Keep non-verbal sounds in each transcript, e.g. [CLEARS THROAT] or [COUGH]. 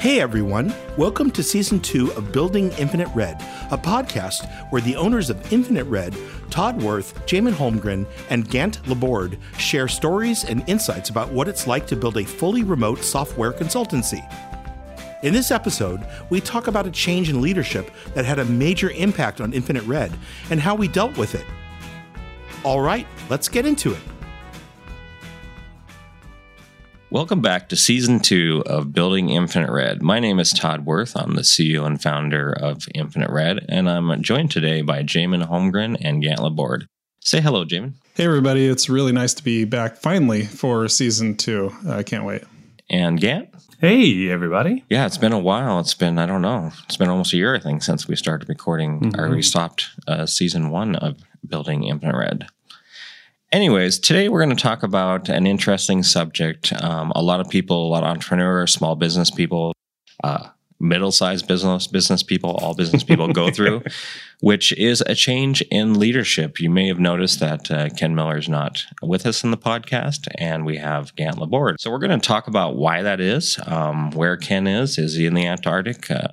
Hey everyone, welcome to season two of Building Infinite Red, a podcast where the owners of Infinite Red, Todd Werth, Jamon Holmgren, and Gant Laborde share stories and insights about what it's like to build a fully remote software consultancy. In this episode, we talk about a change in leadership that had a major impact on Infinite Red and how we dealt with it. All right, let's get into it. Welcome back to season two of Building Infinite Red. My name is Todd Werth. I'm the CEO and founder of Infinite Red, and I'm joined today by Jamon Holmgren and Gant Laborde. Say hello, Jamon. Hey, everybody. It's really nice to be back finally for season two. I can't wait. And Gant? Hey, everybody. Yeah, it's been a while. It's been, I don't know, it's been almost a year, I think, since we started recording, mm-hmm. or we stopped uh, season one of Building Infinite Red. Anyways, today we're going to talk about an interesting subject. Um, a lot of people, a lot of entrepreneurs, small business people, uh, middle-sized business business people, all business people go [LAUGHS] through, which is a change in leadership. You may have noticed that uh, Ken Miller is not with us in the podcast, and we have Gant Laborde. So we're going to talk about why that is, um, where Ken is. Is he in the Antarctic, uh,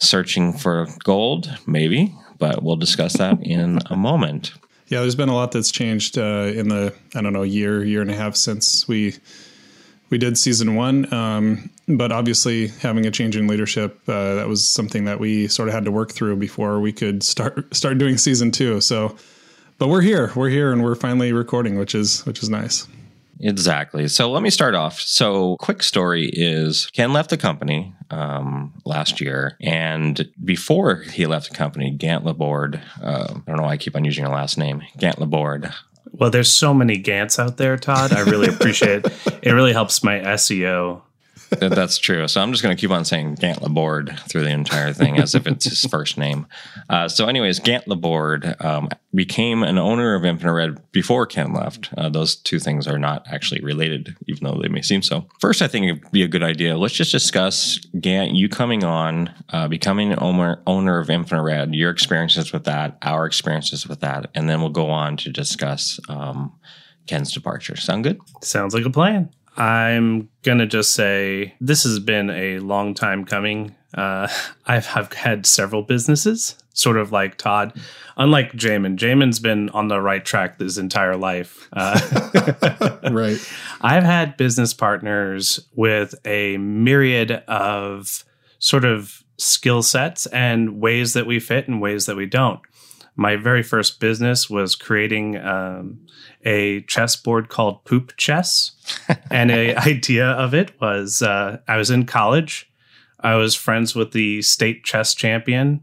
searching for gold? Maybe, but we'll discuss that in a moment. Yeah, there's been a lot that's changed uh, in the I don't know year year and a half since we we did season one. Um, but obviously, having a change in leadership uh, that was something that we sort of had to work through before we could start start doing season two. So, but we're here, we're here, and we're finally recording, which is which is nice. Exactly. So let me start off. So, quick story is Ken left the company um, last year, and before he left the company, Gant Laborde. Uh, I don't know why I keep on using your last name, Gant Laborde. Well, there's so many Gants out there, Todd. I really appreciate it. It really helps my SEO that's true. So I'm just going to keep on saying Gant Laborde through the entire thing as if it's his first name. Uh, so, anyways, Gant Laborde um, became an owner of Infinite Red before Ken left. Uh, those two things are not actually related, even though they may seem so. First, I think it'd be a good idea. Let's just discuss Gant, you coming on, uh, becoming owner, owner of Infinite Red, your experiences with that, our experiences with that, and then we'll go on to discuss um, Ken's departure. Sound good? Sounds like a plan. I'm gonna just say this has been a long time coming. Uh, [LAUGHS] I've, I've had several businesses, sort of like Todd. Unlike Jamon, Jamon's been on the right track this entire life. Uh, [LAUGHS] right. [LAUGHS] I've had business partners with a myriad of sort of skill sets and ways that we fit and ways that we don't. My very first business was creating um, a chessboard called Poop Chess, [LAUGHS] and a idea of it was uh, I was in college. I was friends with the state chess champion,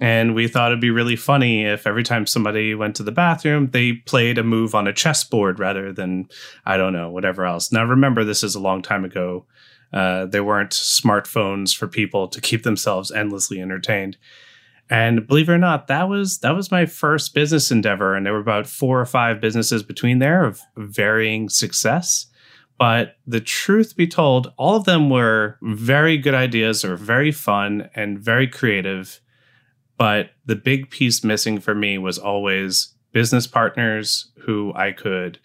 and we thought it'd be really funny if every time somebody went to the bathroom, they played a move on a chessboard rather than I don't know whatever else. Now remember, this is a long time ago. Uh, there weren't smartphones for people to keep themselves endlessly entertained. And believe it or not, that was that was my first business endeavor, and there were about four or five businesses between there of varying success. But the truth be told, all of them were very good ideas, or very fun and very creative. But the big piece missing for me was always business partners who I could,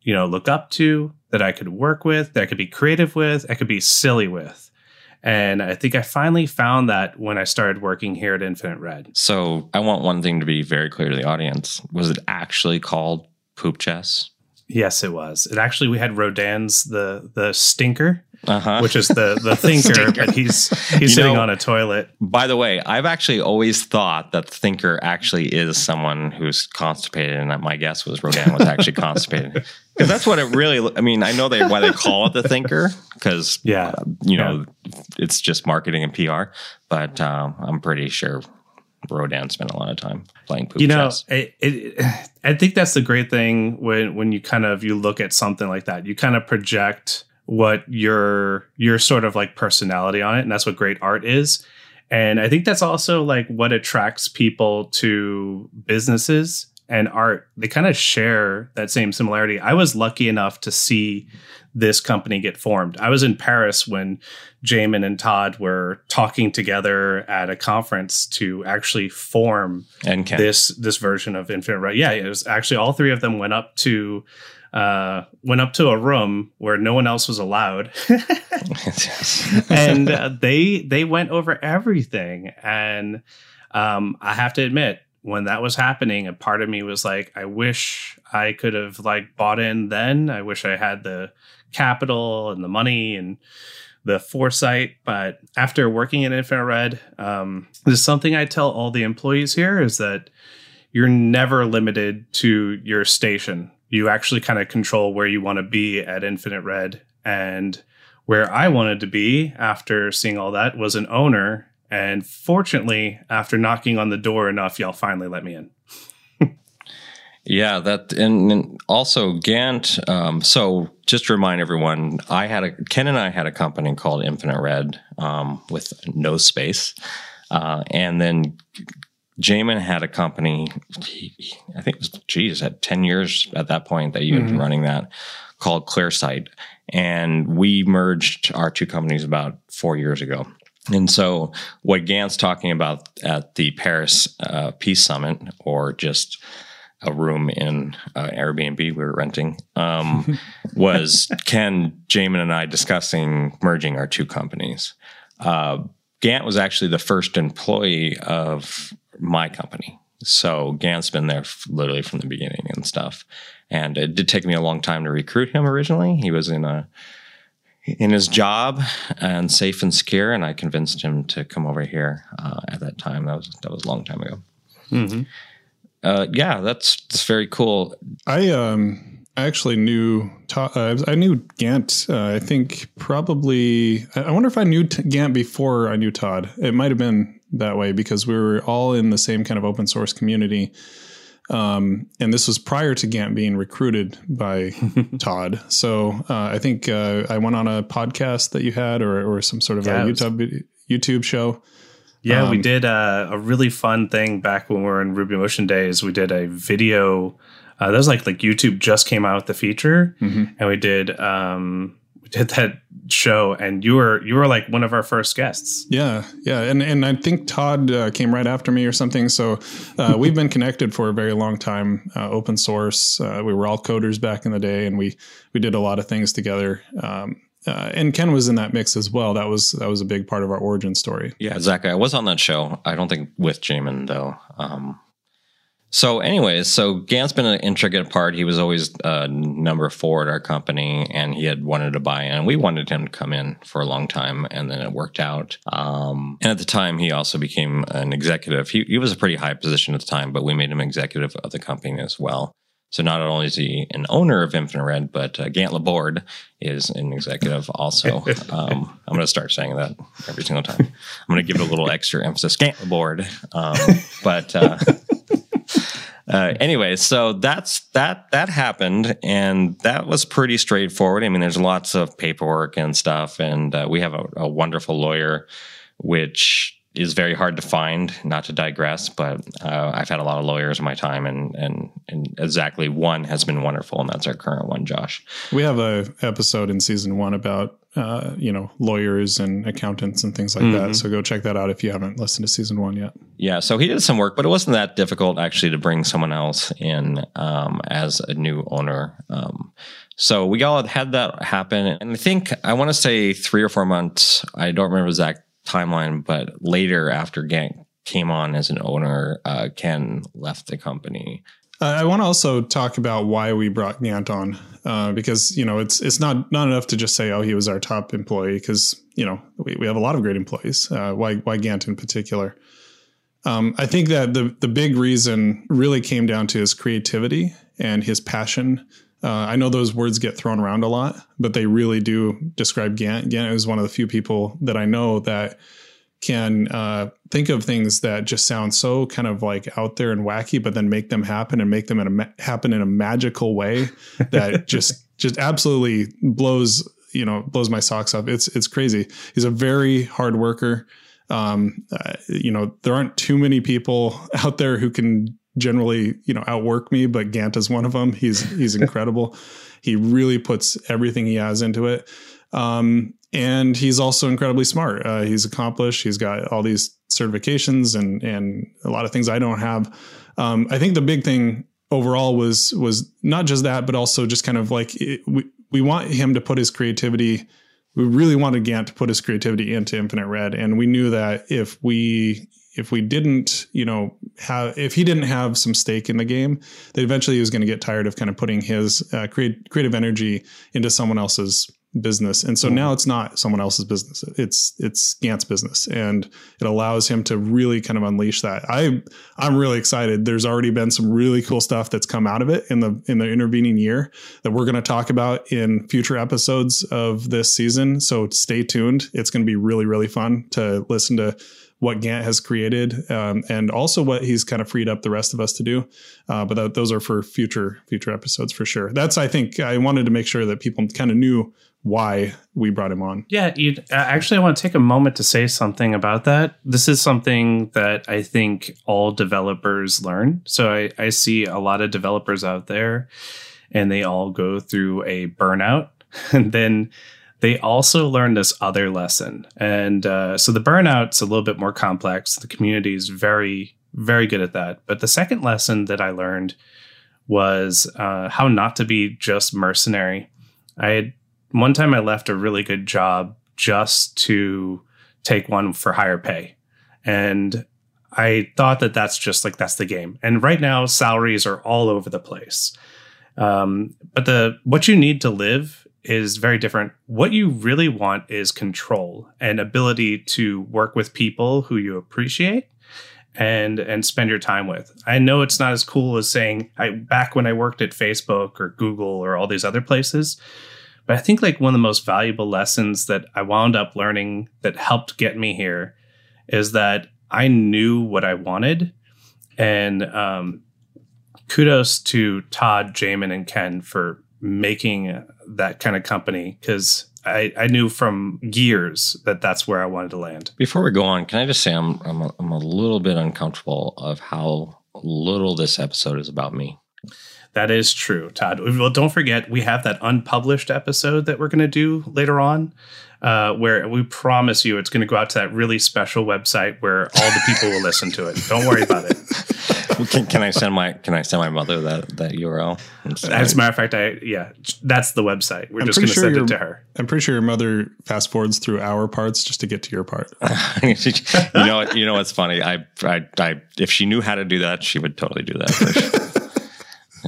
you know, look up to, that I could work with, that I could be creative with, I could be silly with. And I think I finally found that when I started working here at Infinite Red. So I want one thing to be very clear to the audience. Was it actually called Poop Chess? Yes, it was. It actually we had Rodin's the the stinker, uh-huh. which is the the [LAUGHS] thinker, but he's he's you sitting know, on a toilet. By the way, I've actually always thought that the thinker actually is someone who's constipated, and that my guess was Rodin was actually [LAUGHS] constipated because that's what it really. I mean, I know they why they call it the thinker because yeah, uh, you know, yeah. it's just marketing and PR, but um, I'm pretty sure Rodin spent a lot of time playing poop You know. It, it, I think that's the great thing when when you kind of you look at something like that, you kind of project what your your sort of like personality on it, and that's what great art is. And I think that's also like what attracts people to businesses and art. They kind of share that same similarity. I was lucky enough to see this company get formed. I was in Paris when Jamon and Todd were talking together at a conference to actually form And Ken. this this version of Infinite right Yeah, it was actually all three of them went up to uh, went up to a room where no one else was allowed, [LAUGHS] and uh, they they went over everything. And um, I have to admit, when that was happening, a part of me was like, I wish I could have like bought in then. I wish I had the capital and the money and the foresight. But after working at Infinite Red, um, there's something I tell all the employees here is that you're never limited to your station. You actually kind of control where you want to be at Infinite Red. And where I wanted to be after seeing all that was an owner. And fortunately, after knocking on the door enough, y'all finally let me in. [LAUGHS] Yeah, that and, and also Gant. Um, so just to remind everyone, I had a Ken and I had a company called Infinite Red um, with no space, uh, and then Jamon had a company. I think it was geez, at ten years at that point that you had been running that called ClearSight, and we merged our two companies about four years ago. And so, what Gant's talking about at the Paris uh, Peace Summit, or just a room in uh, Airbnb we were renting, um, [LAUGHS] was Ken, Jamon, and I discussing merging our two companies. Uh, Gant was actually the first employee of my company. So Gant's been there f- literally from the beginning and stuff. And it did take me a long time to recruit him originally. He was in a in his job and safe and secure, and I convinced him to come over here uh, at that time. That was that was a long time ago. Uh, yeah, that's that's very cool. I um I actually knew Ta- uh, I knew Gant. Uh, I think probably. I I wonder if I knew T- Gant before I knew Todd. It might have been that way because we were all in the same kind of open source community. Um, and this was prior to Gant being recruited by [LAUGHS] Todd. So uh, I think uh, I went on a podcast that you had, or or some sort of Yeah, a YouTube YouTube show. Yeah, we Um, did a, a really fun thing back when we were in RubyMotion days. We did a video. Uh, that was like like YouTube just came out with the feature, Mhm. and we did um, we did that show. And you were you were like one of our first guests. Yeah, yeah, and and I think Todd uh, came right after me or something. So uh, [LAUGHS] we've been connected for a very long time. Uh, open source. Uh, we were all coders back in the day, and we we did a lot of things together. Um, uh, and Ken was in that mix as well. That was that was a big part of our origin story. Yeah, Zach, I was on that show. I don't think with Jamon though. Um, so, anyways, so Gant's been an intricate part. He was always uh, number four at our company, and he had wanted to buy in. We wanted him to come in for a long time, and then it worked out. Um, and at the time, he also became an executive. He, he was a pretty high position at the time, but we made him executive of the company as well. So not only is he an owner of Infinite Red, but uh, Gant Laborde is an executive also. [LAUGHS] um, I'm going to start saying that every single time. I'm going to give it a little extra emphasis. Gant Laborde. Um, but uh, [LAUGHS] uh, anyway, so that's that that happened, and that was pretty straightforward. I mean, there's lots of paperwork and stuff, and uh, we have a, a wonderful lawyer, which is very hard to find. Not to digress, but uh, I've had a lot of lawyers in my time, and and and exactly one has been wonderful, and that's our current one, Josh. We have a episode in season one about uh, you know lawyers and accountants and things like Mhm. that. So go check that out if you haven't listened to season one yet. Yeah, so he did some work, but it wasn't that difficult actually to bring someone else in um, as a new owner. Um, so we all had that happen, and I think I want to say three or four months. I don't remember exact timeline, but later after Gant came on as an owner, uh, Ken left the company. Uh, I want to also talk about why we brought Gant on, uh, because you know it's it's not not enough to just say oh he was our top employee because you know we, we have a lot of great employees. Uh, why why Gant in particular? Um, I think that the the big reason really came down to his creativity and his passion. Uh, I know those words get thrown around a lot, but they really do describe Gant. Gant is one of the few people that I know that can uh, think of things that just sound so kind of like out there and wacky, but then make them happen and make them in a ma- happen in a magical way [LAUGHS] that just just absolutely blows you know blows my socks off. It's it's crazy. He's a very hard worker. Um, uh, you know there aren't too many people [LAUGHS] out there who can generally you know outwork me, but Gant is one of them. He's he's [LAUGHS] incredible. he really puts everything he has into it. Um, and he's also incredibly smart. Uh, he's accomplished. He's got all these certifications and and a lot of things I don't have. Um, I think the big thing overall was was not just that, but also just kind of like it, we we want him to put his creativity. We really wanted Gant to put his creativity into Infinite Red, and we knew that if we if we didn't, you know, have if he didn't have some stake in the game, that eventually he was going to get tired of kind of putting his uh, create, creative energy into someone else's business. And so mm now it's not someone else's business. It's it's Gant's business. And it allows him to really kind of unleash that. I I'm really excited. There's already been some really cool stuff that's come out of it in the in the intervening year that we're going to talk about in future episodes of this season. So stay tuned. It's going to be really, really fun to listen to what Gant has created, um, and also what he's kind of freed up the rest of us to do. Uh, but that, those are for future future episodes for sure. That's I think I wanted to make sure that people kind of knew why we brought him on. Yeah, uh, actually, I want to take a moment to say something about that. This is something that I think all developers learn. So I, I see a lot of developers out there, and they all go through a burnout, [LAUGHS] and then they also learn this other lesson. And uh, so the burnout's a little bit more complex. The community is very, very good at that. But the second lesson that I learned was uh, how not to be just mercenary. I had one time I left a really good job just to take one for higher pay. And I thought that that's just like that's the game. And right now salaries are all over the place. Um, but the what you need to live is very different. What you really want is control and ability to work with people who you appreciate and and spend your time with. I know it's not as cool as saying I back when I worked at Facebook or Google or all these other places, but I think like one of the most valuable lessons that I wound up learning that helped get me here is that I knew what I wanted. And um, kudos to Todd, Jamon, and Ken for making that kind of company because I, I knew from years that that's where I wanted to land. Before we go on, can I just say I'm I'm a, I'm a little bit uncomfortable of how little this episode is about me. That is true, Todd. Well, don't forget we have that unpublished episode that we're going to do later on, uh, where we promise you it's going to go out to that really special website where all the people will listen to it. Don't worry about it. [LAUGHS] can, can, I send my Can I send my mother that that URL? As a matter of fact, I yeah, that's the website. We're I'm just going to sure send it to her. I'm pretty sure your mother fast forwards through our parts just to get to your part. [LAUGHS] you know, you know what's funny? I, I, I, if she knew how to do that, she would totally do that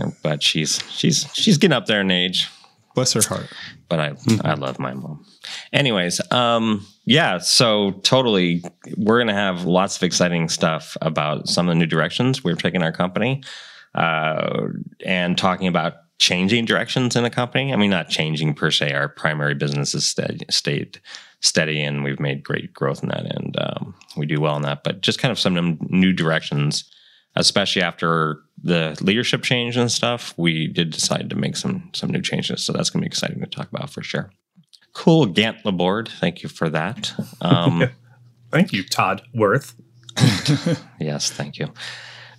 [LAUGHS] but she's she's she's getting up there in age. Bless her heart. But I mm-hmm. I love my mom. Anyways, um, yeah, so totally, we're gonna have lots of exciting stuff about some of the new directions we're taking our company, uh, and talking about changing directions in a company. I mean, not changing per se. Our primary business is steady, stayed steady, and we've made great growth in that, and um, we do well in that. But just kind of some new directions especially after the leadership change and stuff, we did decide to make some some new changes. So that's going to be exciting to talk about for sure. Cool, Gant Laborde. Thank you for that. Um, [LAUGHS] thank you, Todd Werth. [LAUGHS] yes, thank you.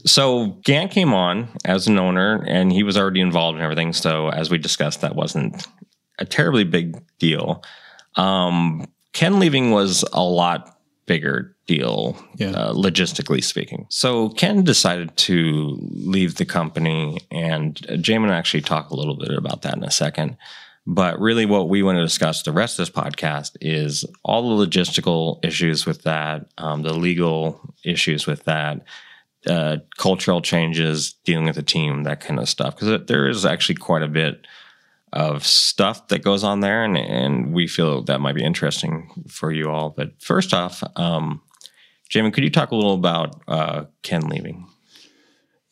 So Gant came on as an owner, and he was already involved in everything. So as we discussed, that wasn't a terribly big deal. Um, Ken leaving was a lot bigger deal, yeah. uh, logistically speaking. So Ken decided to leave the company, and uh, Jamin actually talk a little bit about that in a second. But really, what we want to discuss the rest of this podcast is all the logistical issues with that, um, the legal issues with that, uh, cultural changes, dealing with the team, that kind of stuff. Because there is actually quite a bit of stuff that goes on there, and, and we feel that might be interesting for you all. But first off, um, Jamie, could you talk a little about uh, Ken leaving?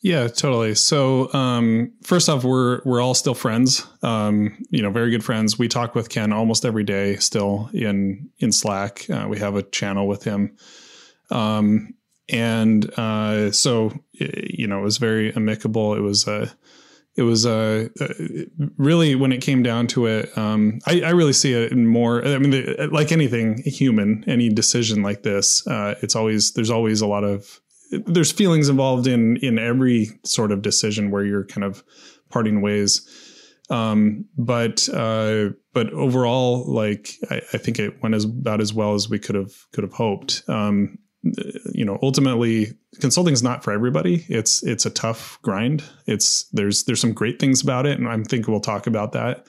Yeah, totally. So um, first off, we're we're all still friends. Um, you know, very good friends. We talk with Ken almost every day still in in Slack. Uh, we have a channel with him, um, and uh, so you know, it was very amicable. It was a it was uh, uh, really when it came down to it um, I, I, really see it in more i mean the, like anything human any decision like this uh, it's always there's always a lot of there's feelings involved in in every sort of decision where you're kind of parting ways. Um, but uh, but overall, like I, I, think it went as about as well as we could have could have hoped. Um, you know, ultimately, consulting is not for everybody. It's it's a tough grind. It's there's there's some great things about it, and I think we'll talk about that.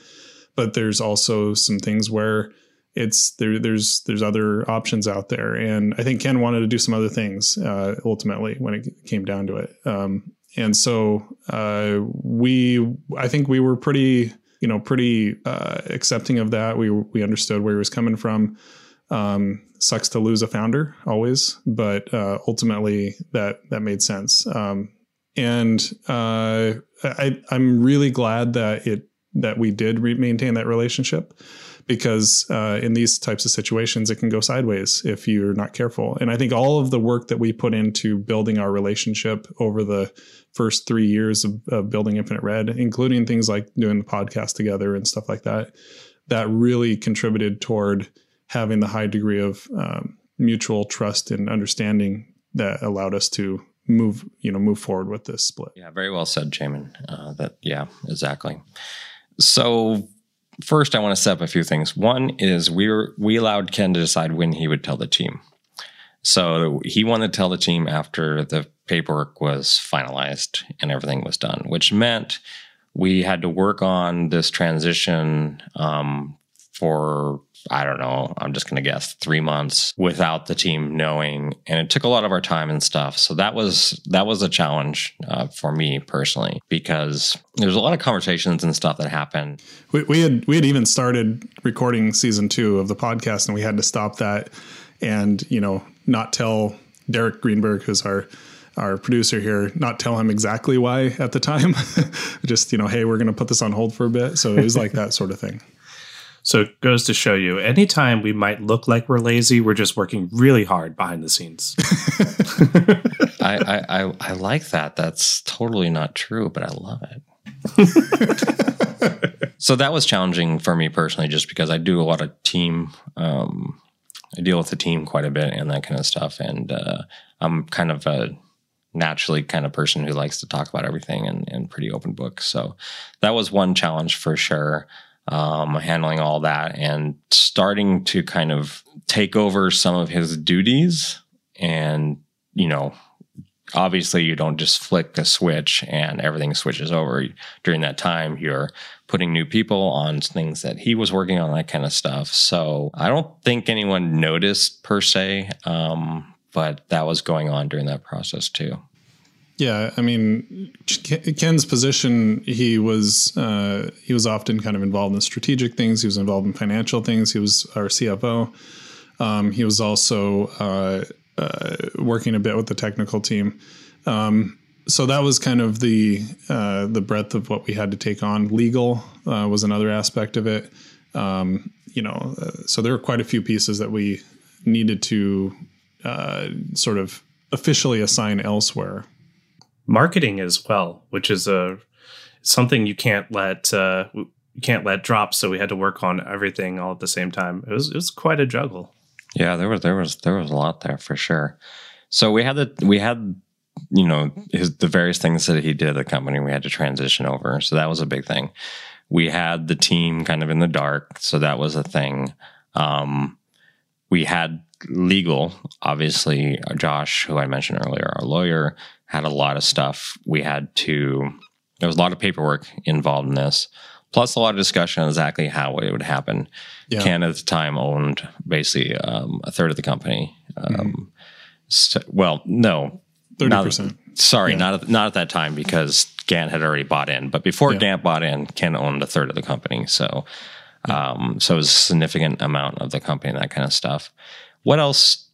But there's also some things where it's there. There's there's other options out there, and I think Ken wanted to do some other things uh, ultimately when it came down to it. Um, and so uh, we, I think we were pretty, you know, pretty uh, accepting of that. We we understood where he was coming from. Um, sucks to lose a founder always, but uh, ultimately that that made sense. Um, and uh, I, I'm really glad that it that we did re- maintain that relationship because uh, in these types of situations, it can go sideways if you're not careful. And I think all of the work that we put into building our relationship over the first three years of, of building Infinite Red, including things like doing the podcast together and stuff like that, that really contributed toward having the high degree of um, mutual trust and understanding that allowed us to move you know move forward with this split yeah very well said Jamon. Uh, that yeah exactly so first, I want to set up a few things. One is we were we allowed Ken to decide when he would tell the team. So he wanted to tell the team after the paperwork was finalized and everything was done, which meant we had to work on this transition um, for I don't know, I'm just going to guess three months without the team knowing. And it took a lot of our time and stuff. So that was, that was a challenge uh, for me personally, because there's a lot of conversations and stuff that happened. We, we had, we had even started recording season two of the podcast and we had to stop that and, you know, not tell Derek Greenberg, who's our, our producer here, not tell him exactly why at the time. [LAUGHS] Just, you know, hey, we're going to put this on hold for a bit. So it was like that sort of thing. So it goes to show you anytime we might look like we're lazy, we're just working really hard behind the scenes. [LAUGHS] I, I, I, I, like that. That's totally not true, but I love it. [LAUGHS] so that was challenging for me personally, just because I do a lot of team. Um, I deal with the team quite a bit and that kind of stuff. And uh, I'm kind of a naturally kind of person who likes to talk about everything and, and pretty open book. So that was one challenge for sure um, handling all that and starting to kind of take over some of his duties. And, you know, obviously you don't just flick a switch and everything switches over. During that time, you're putting new people on things that he was working on, that kind of stuff. So I don't think anyone noticed per se, um, but that was going on during that process too. Yeah, I mean, Ken's position, he was uh, he was often kind of involved in strategic things. He was involved in financial things. He was our CFO. Um, he was also uh, uh, working a bit with the technical team. Um, so that was kind of the uh, the breadth of what we had to take on. Legal uh, was another aspect of it. Um, you know, uh, so there were quite a few pieces that we needed to sort of officially assign elsewhere marketing as well, which is a something you can't let uh, you can't let drop. So we had to work on everything all at the same time. It was it was quite a juggle. Yeah, there was there was there was a lot there for sure. So we had the we had you know his the various things that he did at the company we had to transition over. So that was a big thing. We had the team kind of in the dark, so that was a thing. Um, we had legal, obviously. Josh, who I mentioned earlier, our lawyer, had a lot of stuff. We had to, there was a lot of paperwork involved in this, plus a lot of discussion on exactly how it would happen. Yeah. Ken at the time owned basically um, a third of the company. Um, mm-hmm. so, well, no, 30%. Not, sorry, yeah. not, at, not at that time because Gant had already bought in. But before yeah. Gant bought in, Ken owned a third of the company. So, um, so it was a significant amount of the company and that kind of stuff. What else,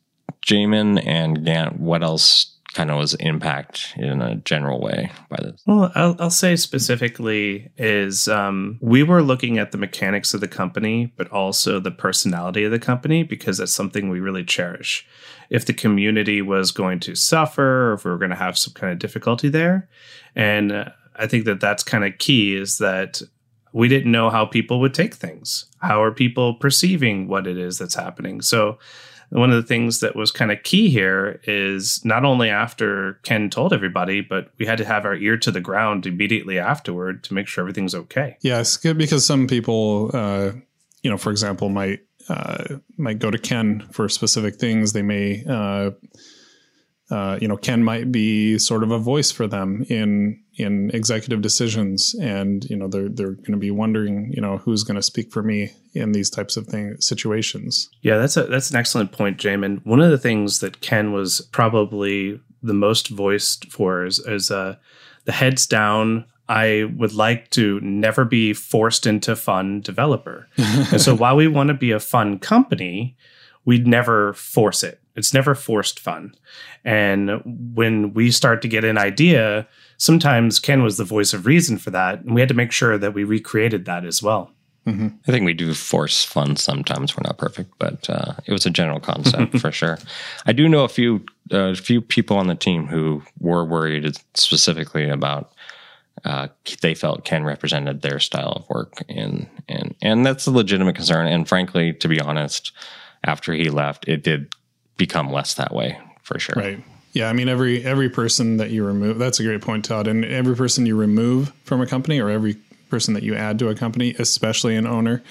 Jamon and Gant, what else kind of was impact in a general way by this? Well, I'll, I'll say specifically is um, we were looking at the mechanics of the company, but also the personality of the company because that's something we really cherish. If the community was going to suffer, or if we were going to have some kind of difficulty there, and uh, I think that that's kind of key is that we didn't know how people would take things. How are people perceiving what it is that's happening? So one of the things that was kind of key here is not only after Ken told everybody, but we had to have our ear to the ground immediately afterward to make sure everything's okay. Yes, because some people, uh, you know, for example, might uh, might go to Ken for specific things. They may, uh, uh, you know, Ken might be sort of a voice for them in in executive decisions, and you know, they're they're going to be wondering, you know, who's going to speak for me in these types of things situations. Yeah, that's a that's an excellent point, Jamon. One of the things that Ken was probably the most voiced for is, is uh, the heads down I would like to never be forced into fun developer. [LAUGHS] and so while we want to be a fun company, we'd never force it. It's never forced fun. And when we start to get an idea, sometimes Ken was the voice of reason for that. And we had to make sure that we recreated that as well. Mm-hmm. I think we do force fun sometimes. We're not perfect, but uh, it was a general concept [LAUGHS] for sure. I do know a few a uh, few people on the team who were worried specifically about uh, they felt Ken represented their style of work, and and and that's a legitimate concern. And frankly, to be honest, after he left, it did become less that way for sure. Right. Yeah, I mean every every person that you remove that's a great point, Todd. And every person you remove from a company or every person that you add to a company, especially an owner,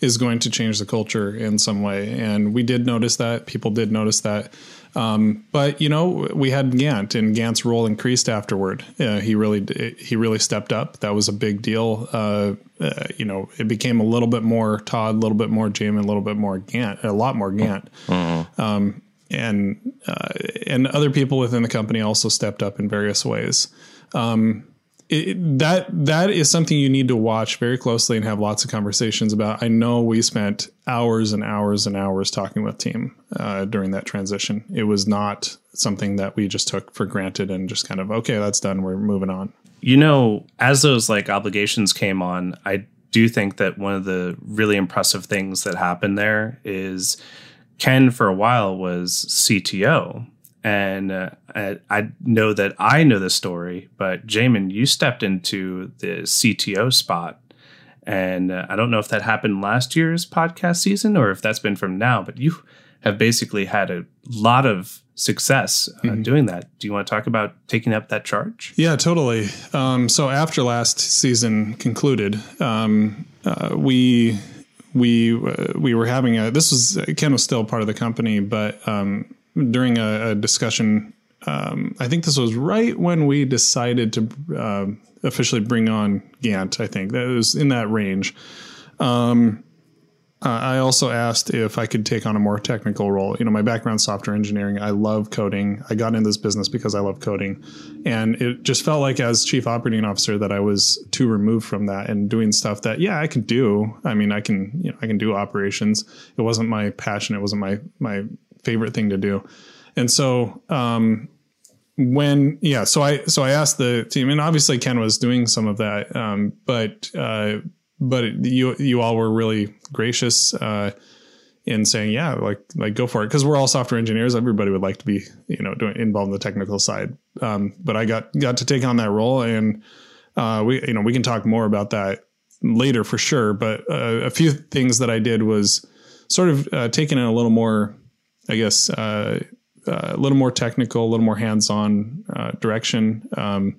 is going to change the culture in some way. And we did notice that. People did notice that. Um, but you know, we had Gant, and Gant's role increased afterward. Uh, he really he really stepped up. That was a big deal. Uh, uh, you know, it became a little bit more Todd, a little bit more Jamon, a little bit more Gant, a lot more Gant. Mm-hmm. Um, and uh, and other people within the company also stepped up in various ways. Um, it, that that is something you need to watch very closely and have lots of conversations about. I know we spent hours and hours and hours talking with team uh, during that transition. It was not something that we just took for granted and just kind of okay, that's done. We're moving on. You know, as those like obligations came on, I do think that one of the really impressive things that happened there is Ken for a while was CTO and uh, I, I, know that I know the story, but Jamon, you stepped into the CTO spot, and uh, I don't know if that happened last year's podcast season or if that's been from now. But you have basically had a lot of success uh, mm-hmm. doing that. Do you want to talk about taking up that charge? Yeah, totally. Um, so after last season concluded, um, uh, we we uh, we were having a. This was Ken was still part of the company, but um, during a, a discussion. Um, I think this was right when we decided to uh, officially bring on Gant. I think that was in that range. Um, uh, I also asked if I could take on a more technical role. You know, my background software engineering. I love coding. I got into this business because I love coding, and it just felt like as chief operating officer that I was too removed from that and doing stuff that yeah I can do. I mean, I can you know I can do operations. It wasn't my passion. It wasn't my my favorite thing to do. And so, um, when yeah, so I so I asked the team, and obviously Ken was doing some of that, um, but uh, but you you all were really gracious uh, in saying yeah, like like go for it because we're all software engineers. Everybody would like to be you know doing involved in the technical side. Um, but I got got to take on that role, and uh, we you know we can talk more about that later for sure. But uh, a few things that I did was sort of uh, taking it a little more I guess, uh, uh, a little more technical, a little more hands-on direction. Um,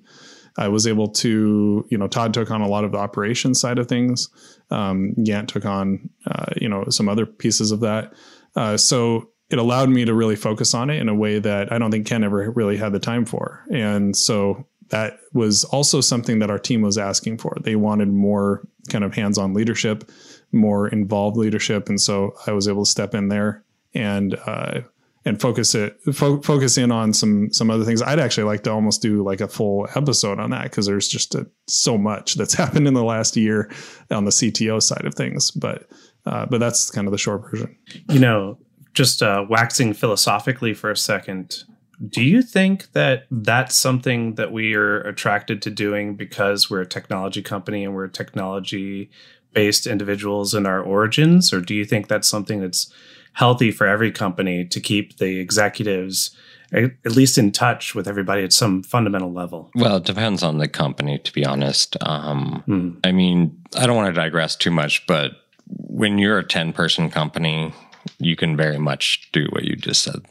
I was able to, you know, Todd took on a lot of the operations side of things. Um, Gant took on, uh, you know, some other pieces of that. Uh, so it allowed me to really focus on it in a way that I don't think Ken ever really had the time for. And so that was also something that our team was asking for. They wanted more kind of hands-on leadership, more involved leadership, and so I was able to step in there and uh, and focus it fo- focus in on some some other things. I'd actually like to almost do like a full episode on that because there's just a, so much that's [LAUGHS] happened in the last year on the CTO side of things. But uh, but that's kind of the short version. You know, just uh, waxing philosophically for a second. Do you think that that's something that we are attracted to doing because we're a technology company and we're technology based individuals in our origins, or do you think that's something that's healthy for every company to keep the executives at least in touch with everybody at some fundamental level? Well, it depends on the company, to be honest. Um, hmm. I mean, I don't want to digress too much, but when you're a 10 person company, you can very much do what you just said,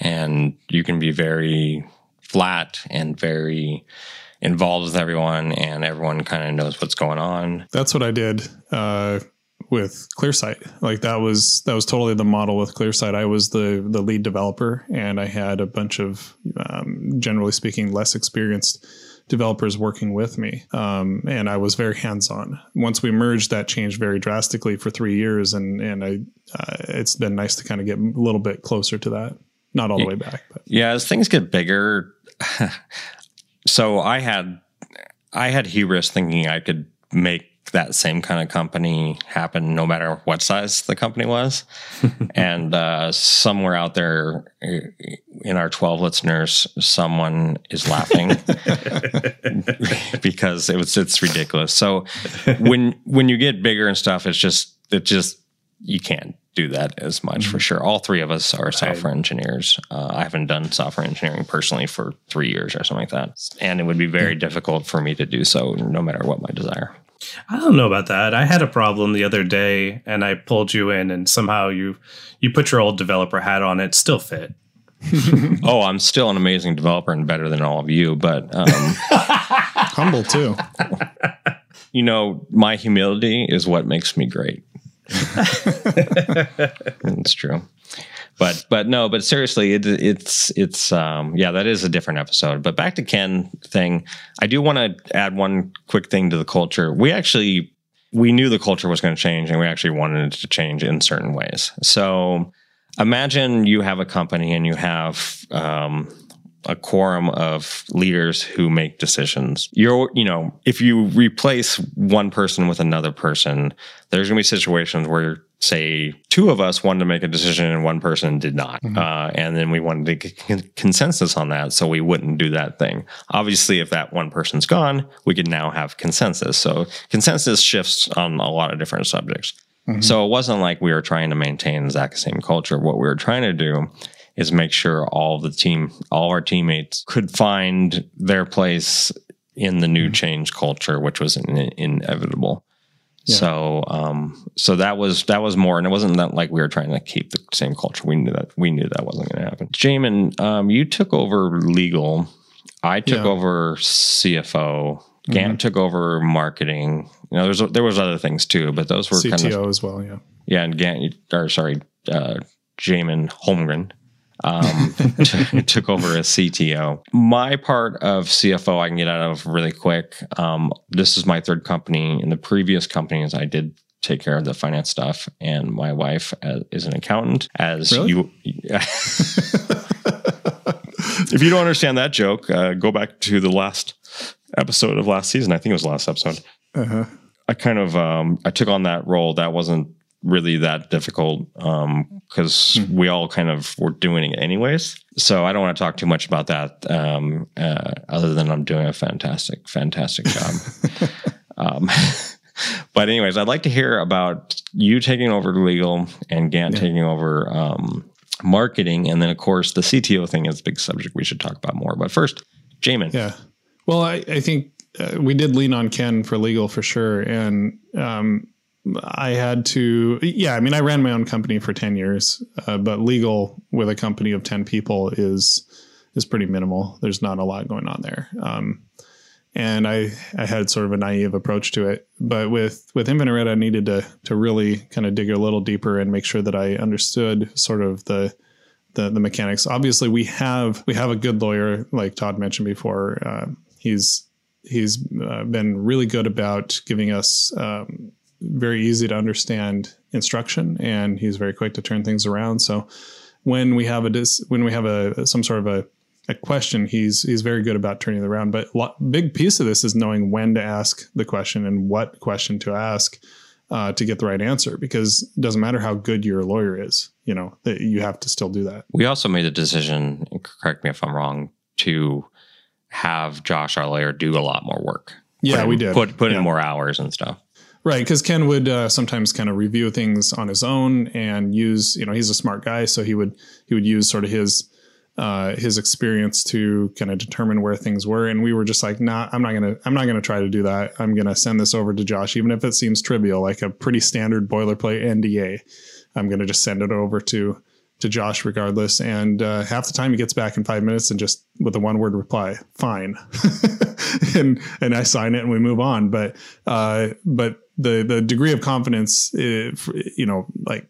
and you can be very flat and very involved with everyone, and everyone kind of knows what's going on. That's what I did uh, with ClearSight. Like that was that was totally the model with ClearSight. I was the the lead developer, and I had a bunch of, um, generally speaking, less experienced developers working with me, um, and I was very hands on. Once we merged, that changed very drastically for three years, and and I uh, it's been nice to kind of get a little bit closer to that. Not all the way back, but Yeah, as things get bigger, [LAUGHS] so I had I had hubris thinking I could make that same kind of company happen no matter what size the company was. [LAUGHS] and uh, somewhere out there in our 12 listeners, someone is laughing [LAUGHS] because it was it's ridiculous. So when when you get bigger and stuff, it's just it just you can't do that as much for sure. All three of us are software engineers. Uh, I haven't done software engineering personally for three years or something like that, and it would be very difficult for me to do so, no matter what my desire. I don't know about that. I had a problem the other day, and I pulled you in, and somehow you you put your old developer hat on. It still fit. [LAUGHS] oh, I'm still an amazing developer and better than all of you, but um, [LAUGHS] humble too. [LAUGHS] you know, my humility is what makes me great. That's true. But but no, but seriously, it, it's it's um, yeah, that is a different episode. But back to Ken thing, I do want to add one quick thing to the culture. We actually we knew the culture was going to change, and we actually wanted it to change in certain ways. So imagine you have a company and you have um, a quorum of leaders who make decisions. You're, you know, if you replace one person with another person, there's going to be situations where, say, two of us wanted to make a decision and one person did not. Mm-hmm. Uh, and then we wanted to get consensus on that so we wouldn't do that thing. Obviously, if that one person's gone, we could now have consensus. So consensus shifts on a lot of different subjects. Mm-hmm. So it wasn't like we were trying to maintain the exact same culture. What we were trying to do is make sure all the team, all our teammates could find their place in the new mm-hmm. change culture, which was in, inevitable. Yeah. So, um, so that was that was more, and it wasn't that like we were trying to keep the same culture. We knew that we knew that wasn't going to happen. Jamon, um, you took over legal. I took yeah. over CFO. Gant mm-hmm. took over marketing. You know, there's there was other things too, but those were CTO kind of, as well. Yeah, yeah, and Gant or sorry, uh, Jamon Holmgren um, [LAUGHS] t- took over as CTO. My part of CFO I can get out of really quick. Um, this is my third company. In the previous companies, I did take care of the finance stuff, and my wife uh, is an accountant. As really? you, [LAUGHS] if you don't understand that joke, uh, go back to the last episode of last season. I think it was last episode. Uh-huh. I kind of um, I took on that role. That wasn't really that difficult because um, mm-hmm. we all kind of were doing it anyways. So I don't want to talk too much about that, um, uh, other than I'm doing a fantastic, fantastic job. [LAUGHS] um, [LAUGHS] but anyways, I'd like to hear about you taking over legal and Gant yeah. taking over um, marketing, and then of course the CTO thing is a big subject we should talk about more. But first, Jamon. Yeah. Well, I, I think uh, we did lean on Ken for legal for sure, and um, I had to, yeah, I mean, I ran my own company for 10 years, uh, but legal with a company of 10 people is, is pretty minimal. There's not a lot going on there. Um, and I, I had sort of a naive approach to it, but with, with Infinite Red, I needed to, to really kind of dig a little deeper and make sure that I understood sort of the, the, the mechanics. Obviously we have, we have a good lawyer, like Todd mentioned before. Uh, he's, he's uh, been really good about giving us, um, very easy to understand instruction, and he's very quick to turn things around. So when we have a dis, when we have a some sort of a, a question, he's he's very good about turning it around. But lo- big piece of this is knowing when to ask the question and what question to ask uh, to get the right answer. Because it doesn't matter how good your lawyer is, you know, that you have to still do that. We also made the decision. Correct me if I'm wrong. To have Josh, our lawyer, do a lot more work. Yeah, in, we did. Put put yeah. in more hours and stuff. Right, because Ken would uh, sometimes kind of review things on his own and use, you know, he's a smart guy, so he would he would use sort of his uh, his experience to kind of determine where things were. And we were just like, nah, I'm not gonna I'm not gonna try to do that. I'm gonna send this over to Josh, even if it seems trivial, like a pretty standard boilerplate NDA. I'm to just send it over to to Josh regardless. And uh, half the time he gets back in five minutes and just with a one word reply, fine. [LAUGHS] and and I sign it and we move on. But uh, but the the degree of confidence, if, you know, like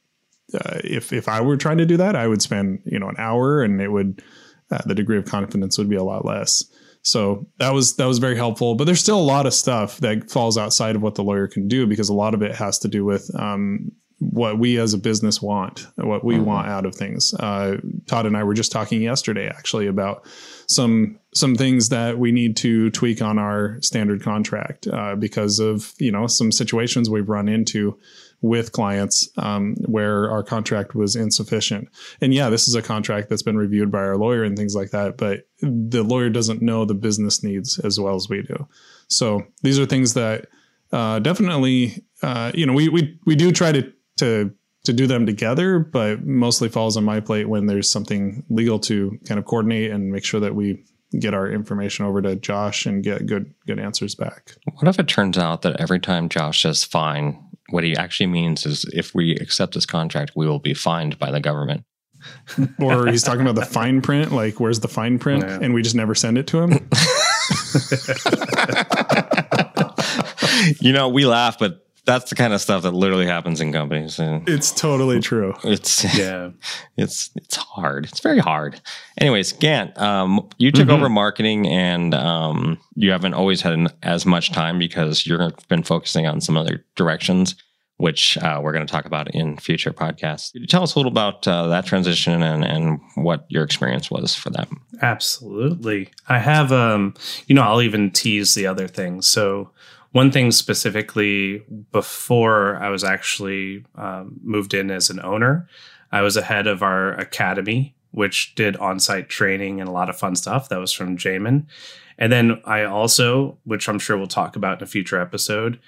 uh, if if I were trying to do that, I would spend you know an hour and it would uh, the degree of confidence would be a lot less. So that was that was very helpful. But there's still a lot of stuff that falls outside of what the lawyer can do because a lot of it has to do with um, what we as a business want, what we mm-hmm. want out of things. Uh, Todd and I were just talking yesterday actually about some some things that we need to tweak on our standard contract uh, because of you know some situations we've run into with clients um, where our contract was insufficient. And yeah, this is a contract that's been reviewed by our lawyer and things like that, but the lawyer doesn't know the business needs as well as we do. So these are things that uh, definitely, uh, you know, we we we do try to to to do them together, but mostly falls on my plate when there's something legal to kind of coordinate and make sure that we get our information over to Josh and get good good answers back. What if it turns out that every time Josh says fine, what he actually means is if we accept this contract, we will be fined by the government. [LAUGHS] or he's talking about the fine print, like where's the fine print, yeah. and we just never send it to him. [LAUGHS] you know, we laugh, but that's the kind of stuff that literally happens in companies. And it's totally true. It's [LAUGHS] yeah, it's it's hard. It's very hard. Anyways, Gant, um, you took mm-hmm. over marketing, and um, you haven't always had an, as much time because you've been focusing on some other directions, which uh, we're going to talk about in future podcasts. Could you tell us a little about uh, that transition and and what your experience was for that? Absolutely, I have. Um, you know, I'll even tease the other things. So one thing specifically before I was actually um, moved in as an owner, I was ahead of our academy, which did on site training and a lot of fun stuff. That was from Jamon. And then I also, which I'm sure we'll talk about in a future episode,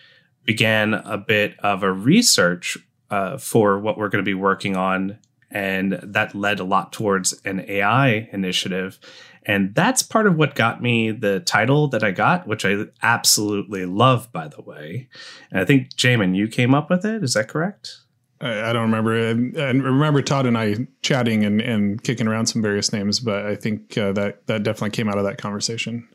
began a bit of a research uh, for what we're going to be working on. And that led a lot towards an AI initiative. And that's part of what got me the title that I got, which I absolutely love, by the way. And I think, Jamon, you came up with it. Is that correct? I, I don't remember. I, remember Todd and I chatting and, and kicking around some various names, but I think uh, that that definitely came out of that conversation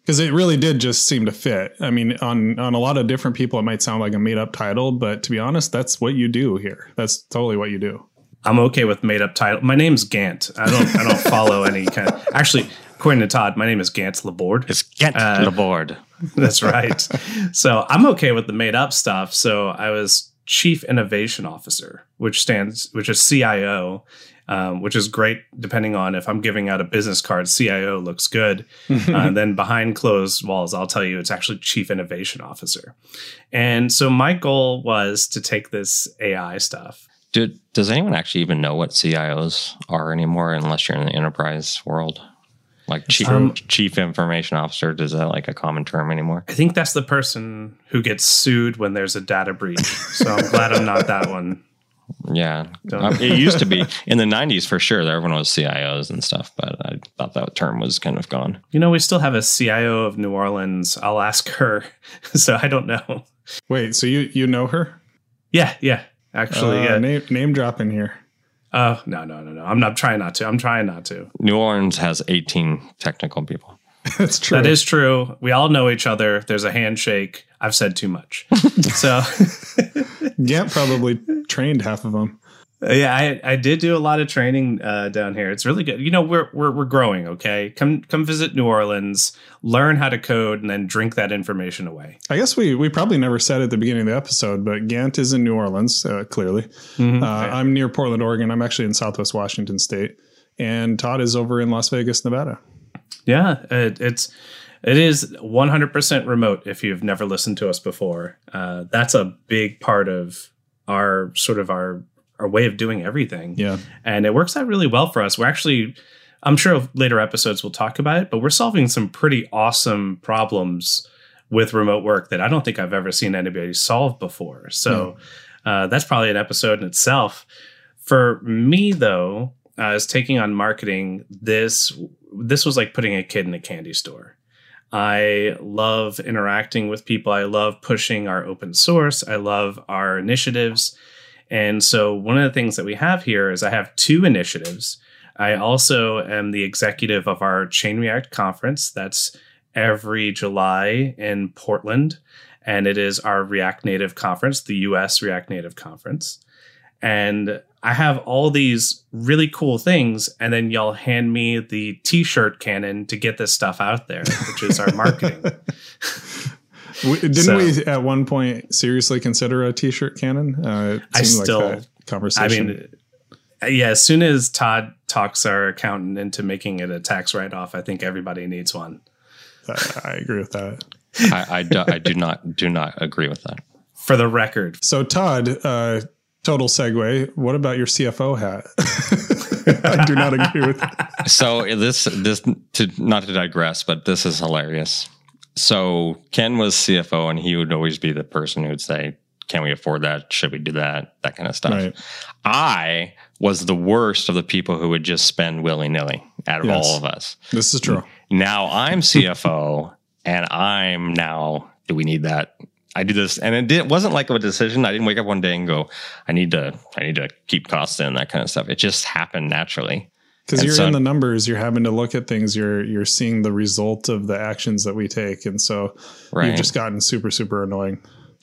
because it really did just seem to fit. I mean, on on a lot of different people, it might sound like a made up title, but to be honest, that's what you do here. That's totally what you do. I'm okay with made up title. My name's Gant. I don't I don't follow any kind of actually according to Todd, my name is Gant Laborde. It's Gant uh, Laborde. [LAUGHS] That's right. so I'm okay with the made up stuff. So I was Chief Innovation Officer, which stands which is CIO. Um, which is great depending on if I'm giving out a business card, CIO looks good. [LAUGHS] uh, and then behind closed walls, I'll tell you it's actually Chief Innovation Officer. And so my goal was to take this AI stuff do, does anyone actually even know what CIOs are anymore unless you're in the enterprise world? Like chief, um, chief information officer, does that like a common term anymore? I think that's the person who gets sued when there's a data breach. so I'm glad I'm not that one. Yeah, um, [LAUGHS] it used to be in the '90s for sure. Everyone was CIOs and stuff, but I thought that term was kind of gone. You know, we still have a CIO of New Orleans. I'll ask her, [LAUGHS] so I don't know. Wait, so you you know her? Yeah, yeah. Actually, uh, name name dropping here. Oh no no no no! I'm not trying not to. I'm trying not to. New Orleans has 18 technical people. [LAUGHS] That's true. That is true. We all know each other. There's a handshake. I've said too much. [LAUGHS] so, [LAUGHS] yeah, probably trained half of them. Yeah, I, I did do a lot of training uh, down here. It's really good. You know, we're, we're we're growing. Okay, come come visit New Orleans, learn how to code, and then drink that information away. I guess we we probably never said at the beginning of the episode, but Gant is in New Orleans. Uh, clearly, mm-hmm. uh, I'm near Portland, Oregon. I'm actually in Southwest Washington State, and Todd is over in Las Vegas, Nevada. Yeah, it, it's it is 100% remote. If you've never listened to us before, uh, that's a big part of our sort of our our way of doing everything. Yeah. And it works out really well for us. We're actually, I'm sure later episodes we'll talk about it, but we're solving some pretty awesome problems with remote work that I don't think I've ever seen anybody solve before. So mm. uh, that's probably an episode in itself. For me, though, uh, as taking on marketing, this this was like putting a kid in a candy store. I love interacting with people. I love pushing our open source. I love our initiatives And so one of the things that we have here is I have two initiatives. I also am the executive of our Chain React conference. That's every July in Portland. And it is our React Native conference, the US React Native conference. And I have all these really cool things, and then y'all hand me the t-shirt cannon to get this stuff out there, which is our marketing. [LAUGHS] we, didn't so, we at one point seriously consider a t-shirt cannon? Uh, I still like conversation. I mean, yeah. As soon as Todd talks our accountant into making it a tax write-off, I think everybody needs one. I, I agree with that. I, I, do, I do not do not agree with that. For the record, so Todd, uh, total segue. What about your CFO hat? [LAUGHS] I do not agree with that. So this this to not to digress, but this is hilarious. So Ken was CFO, and he would always be the person who would say, "Can we afford that? Should we do that? That kind of stuff." Right. I was the worst of the people who would just spend willy nilly out of yes. all of us. This is true. Now I'm CFO, [LAUGHS] and I'm now. Do we need that? I do this, and it did, wasn't like a decision. I didn't wake up one day and go, "I need to, I need to keep costs in," that kind of stuff. It just happened naturally. Because you're so, in the numbers, you're having to look at things. You're you're seeing the result of the actions that we take, and so right. you've just gotten super super annoying. [LAUGHS]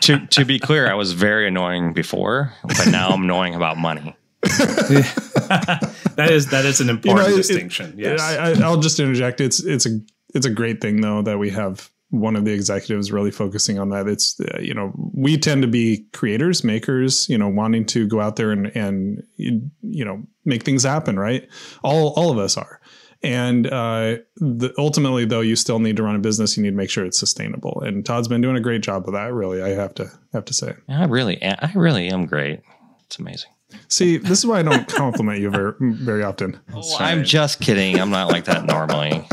to to be clear, I was very annoying before, but now I'm annoying about money. that is that is an important you know, distinction. It, yes, I, will just interject. It's it's a it's a great thing though that we have one of the executives really focusing on that. It's uh, you know we tend to be creators, makers, you know, wanting to go out there and and you know make things happen, right? All all of us are. And uh, the, ultimately, though, you still need to run a business. You need to make sure it's sustainable. And Todd's been doing a great job of that. Really, I have to have to say. I really, I really am great. It's amazing. See, this is why I don't [LAUGHS] compliment you very very often. Oh, I'm just kidding. I'm not like that normally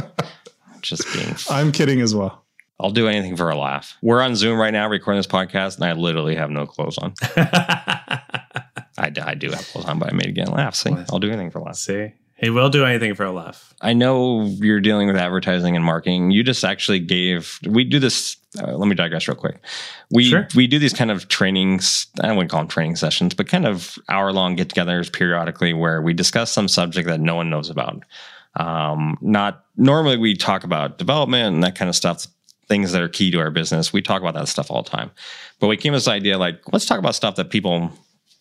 just being. I'm kidding as well. I'll do anything for a laugh. We're on Zoom right now recording this podcast, and I literally have no clothes on. [LAUGHS] I, I do have clothes on, but I made again laugh. See, I'll do anything for a laugh. See, he will do anything for a laugh. I know you're dealing with advertising and marketing. You just actually gave. We do this. Uh, let me digress real quick. We sure. we do these kind of trainings. I wouldn't call them training sessions, but kind of hour long get-togethers periodically where we discuss some subject that no one knows about. Um, not normally we talk about development and that kind of stuff, things that are key to our business. We talk about that stuff all the time. But we came with this idea like, let's talk about stuff that people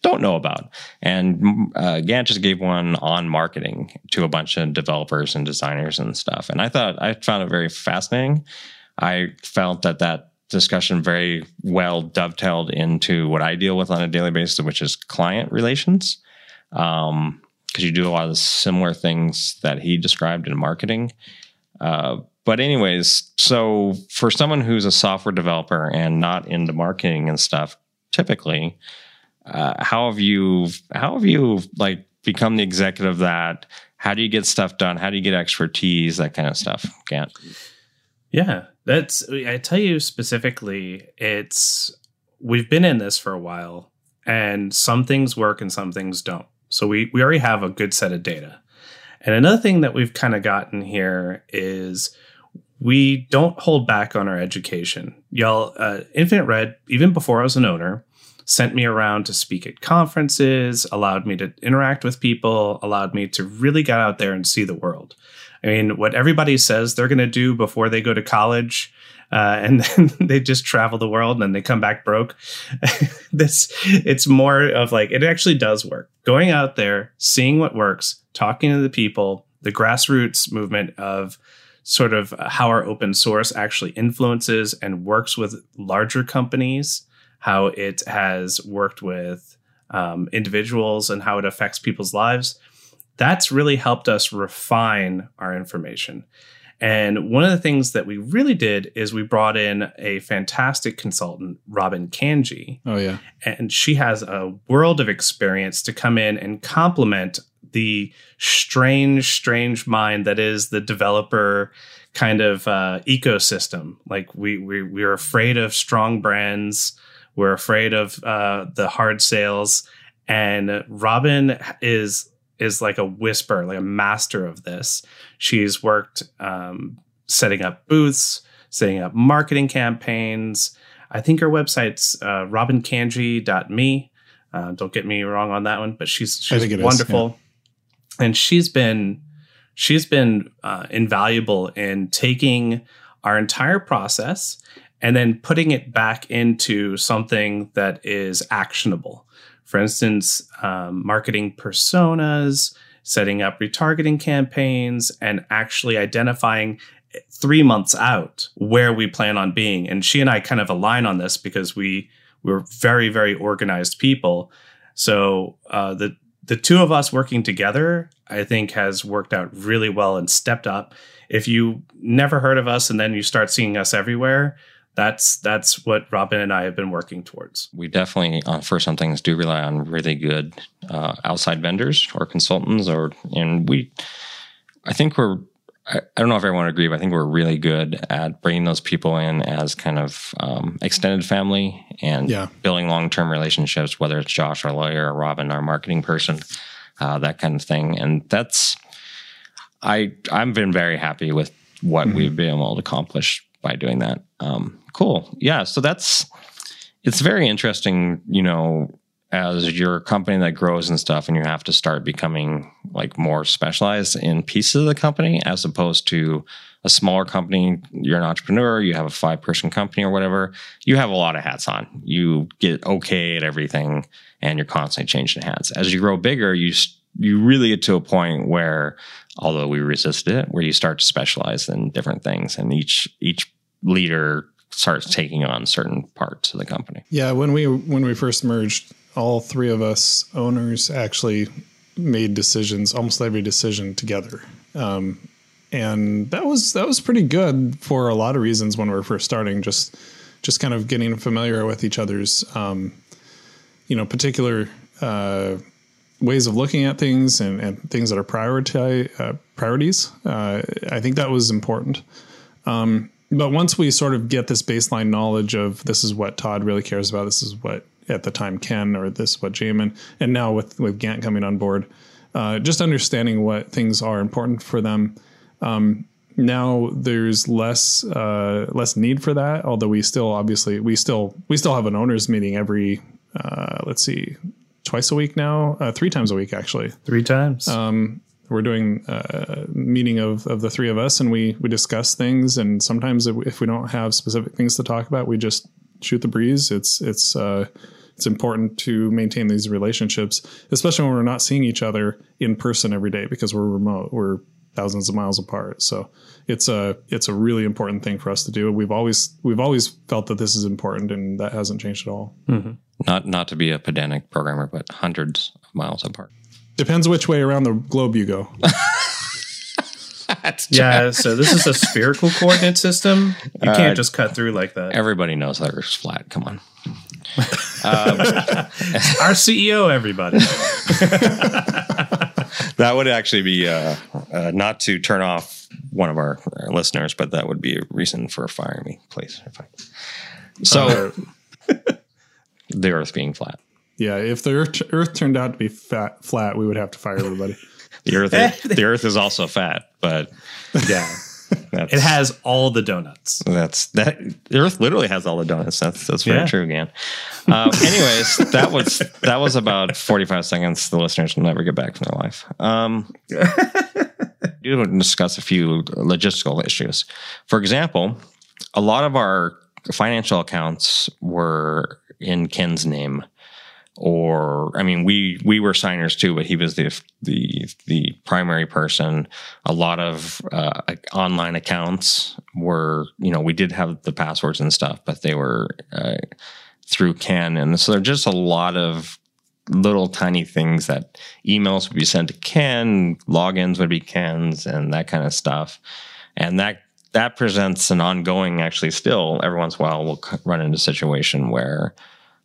don't know about. And uh, just gave one on marketing to a bunch of developers and designers and stuff. And I thought I found it very fascinating. I felt that that discussion very well dovetailed into what I deal with on a daily basis, which is client relations. Um, because you do a lot of similar things that he described in marketing. Uh, but anyways, so for someone who's a software developer and not into marketing and stuff, typically, uh, how have you how have you like become the executive of that? How do you get stuff done? How do you get expertise? That kind of stuff. Gant. Yeah, that's I tell you specifically. It's we've been in this for a while, and some things work and some things don't. So we, we already have a good set of data. And another thing that we've kind of gotten here is we don't hold back on our education. Y'all, uh, Infinite Red, even before I was an owner, sent me around to speak at conferences, allowed me to interact with people, allowed me to really get out there and see the world. I mean, what everybody says they're going to do before they go to college uh, [LAUGHS] and then they just travel the world and then they come back broke. [LAUGHS] this it's more of like it actually does work. Going out there, seeing what works, talking to the people, the grassroots movement of sort of how our open source actually influences and works with larger companies, how it has worked with um, individuals and how it affects people's lives. That's really helped us refine our information. And one of the things that we really did is we brought in a fantastic consultant, Robin Kanji. Oh, yeah. And she has a world of experience to come in and complement the strange, strange mind that is the developer kind of uh, ecosystem. Like we, we, we're afraid of strong brands. We're afraid of uh, the hard sales. And Robin is is like a whisper, like a master of this. She's worked um, setting up booths, setting up marketing campaigns. I think her website's uh, robinkanji.me. Uh, don't get me wrong on that one, but she's she's wonderful, is, yeah. And she's been she's been uh, invaluable in taking our entire process and then putting it back into something that is actionable. For instance, um, marketing personas, setting up retargeting campaigns, and actually identifying three months out where we plan on being. And she and I kind of align on this because we we're very very organized people. So uh, the the two of us working together, I think, has worked out really well and stepped up. If you never heard of us and then you start seeing us everywhere, that's that's what Robin and I have been working towards. We definitely, uh, for some things, do rely on really good uh, outside vendors or consultants, or and we, I think we're I, don't know if everyone would agree, but I think we're really good at bringing those people in as kind of um, extended family and yeah. building long term relationships, whether it's Josh, our lawyer, or Robin, our marketing person, uh, that kind of thing. And that's, I, I've been very happy with what mm-hmm. we've been able to accomplish by doing that. Um, cool. Yeah. So that's, it's very interesting, you know, as your company that grows and stuff and you have to start becoming like more specialized in pieces of the company as opposed to a smaller company you're an entrepreneur you have a five person company or whatever you have a lot of hats on. You get okay at everything and you're constantly changing hats. As you grow bigger you you really get to a point where although we resisted it where you start to specialize in different things and each each leader starts taking on certain parts of the company. Yeah when we when we first merged all three of us owners actually made decisions, almost every decision together. Um, and that was that was pretty good for a lot of reasons when we were first starting. Just just kind of getting familiar with each other's, um, you know, particular uh, ways of looking at things and, and things that are priority uh, priorities. Uh, I think that was important. Um, but once we sort of get this baseline knowledge of this is what Todd really cares about, this is what at the time Ken or this what Jamon, and now with with Gant coming on board, uh, just understanding what things are important for them. Um, now there's less uh, less need for that. Although we still obviously we still we still have an owners meeting every uh, let's see twice a week now, uh, three times a week actually. Three times. Um, we're doing a meeting of, of the three of us and we we discuss things and sometimes if, if we don't have specific things to talk about we just shoot the breeze it's it's uh, it's important to maintain these relationships, especially when we're not seeing each other in person every day because we're remote. We're thousands of miles apart. So it's a it's a really important thing for us to do. We've always we've always felt that this is important, and that hasn't changed at all. Mm-hmm. Not not to be a pedantic programmer, but hundreds of miles apart. Depends which way around the globe you go. [LAUGHS] yeah, so this is a spherical coordinate system. You can't uh, just cut through like that. Everybody knows that Earth's flat. Come on. Um, [LAUGHS] Our CEO, everybody. [LAUGHS] that would actually be uh, uh, not to turn off one of our, our, listeners, but that would be a reason for firing me, please. So, uh, the Earth being flat. Yeah, if the Earth, Earth turned out to be fat, flat, we would have to fire everybody. [LAUGHS] the Earth, the Earth is also fat, but yeah. [LAUGHS] It has all the donuts. That's that. Earth literally has all the donuts. That's that's very yeah. true again. Um, anyways, that was that was about forty five seconds. The listeners will never get back from their life. Um, do want to discuss a few logistical issues. For example, a lot of our financial accounts were in Ken's name or I mean, we we were signers too, but he was the the the primary person. A lot of uh, online accounts were, you know, we did have the passwords and stuff, but they were uh, through Ken, and so there's just a lot of little tiny things that emails would be sent to Ken, logins would be Ken's, and that kind of stuff, and that that presents an ongoing. Actually, still every once in a while, we'll run into a situation where.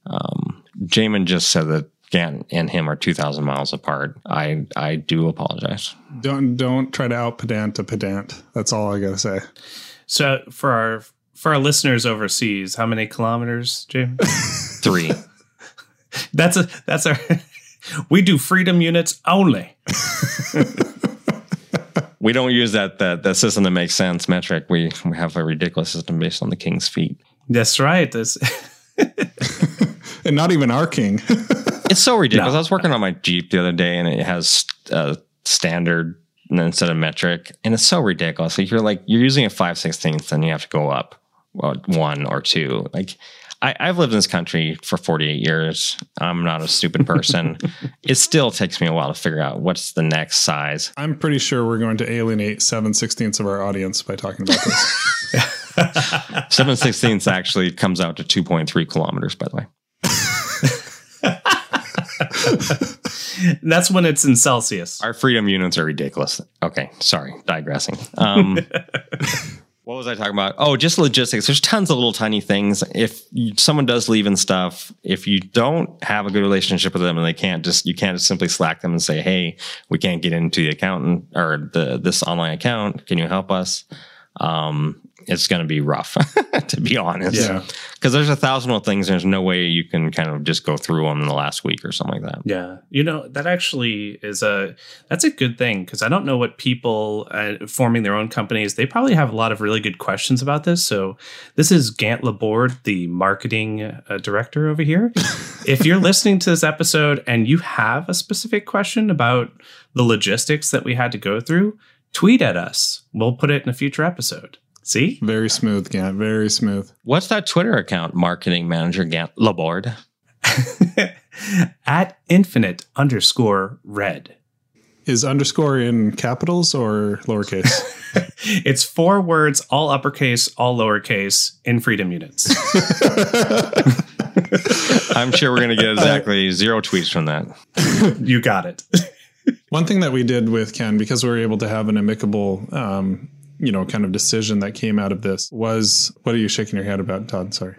Um, Jamon just said that Gant and him are 2,000 miles apart. I I do apologize. Don't don't try to out pedant a pedant. That's all I got to say. So for our for our listeners overseas, how many kilometers, James? [LAUGHS] Three. [LAUGHS] that's a that's our. [LAUGHS] we do freedom units only. we don't use that that that system that makes sense metric. We we have a ridiculous system based on the king's feet. That's right. This [LAUGHS] and not even our king. [LAUGHS] It's so ridiculous. No. I was working on my Jeep the other day and it has uh, standard instead of metric. And it's so ridiculous. Like you're like, you're using a 5 16th and you have to go up well, one or two. Like I, I've lived in this country for 48 years. I'm not a stupid person. [LAUGHS] it still takes me a while to figure out what's the next size. I'm pretty sure we're going to alienate seven sixteenths of our audience by talking about this. 7 16ths actually comes out to 2.3 kilometers, by the way. [LAUGHS] that's when it's in Celsius. Our freedom units are ridiculous. Okay, sorry, digressing. Um, [LAUGHS] what was I talking about? Oh, just logistics. There's tons of little tiny things. If you, someone does leave and stuff, if you don't have a good relationship with them and they can't just, you can't just simply slack them and say, "Hey, we can't get into the accountant or the this online account. Can you help us?" Um, it's going to be rough, [LAUGHS] to be honest. Yeah. Because there's a thousand little things. There's no way you can kind of just go through them in the last week or something like that. Yeah, you know that actually is a that's a good thing because I don't know what people uh, forming their own companies they probably have a lot of really good questions about this. So this is Gant Laborde, the marketing uh, director over here. [LAUGHS] if you're listening to this episode and you have a specific question about the logistics that we had to go through, tweet at us. We'll put it in a future episode. See, Very smooth, Gant. Very smooth. What's that Twitter account? Marketing manager Gant Laborde. [LAUGHS] at infinite underscore red. Is underscore in capitals or lowercase? [LAUGHS] it's four words, all uppercase, all lowercase, in freedom units. [LAUGHS] I'm sure we're going to get exactly zero tweets from that. you got it. One thing that we did with Ken, because we were able to have an amicable, um, you know, kind of decision that came out of this was what are you shaking your head about, Todd? Sorry.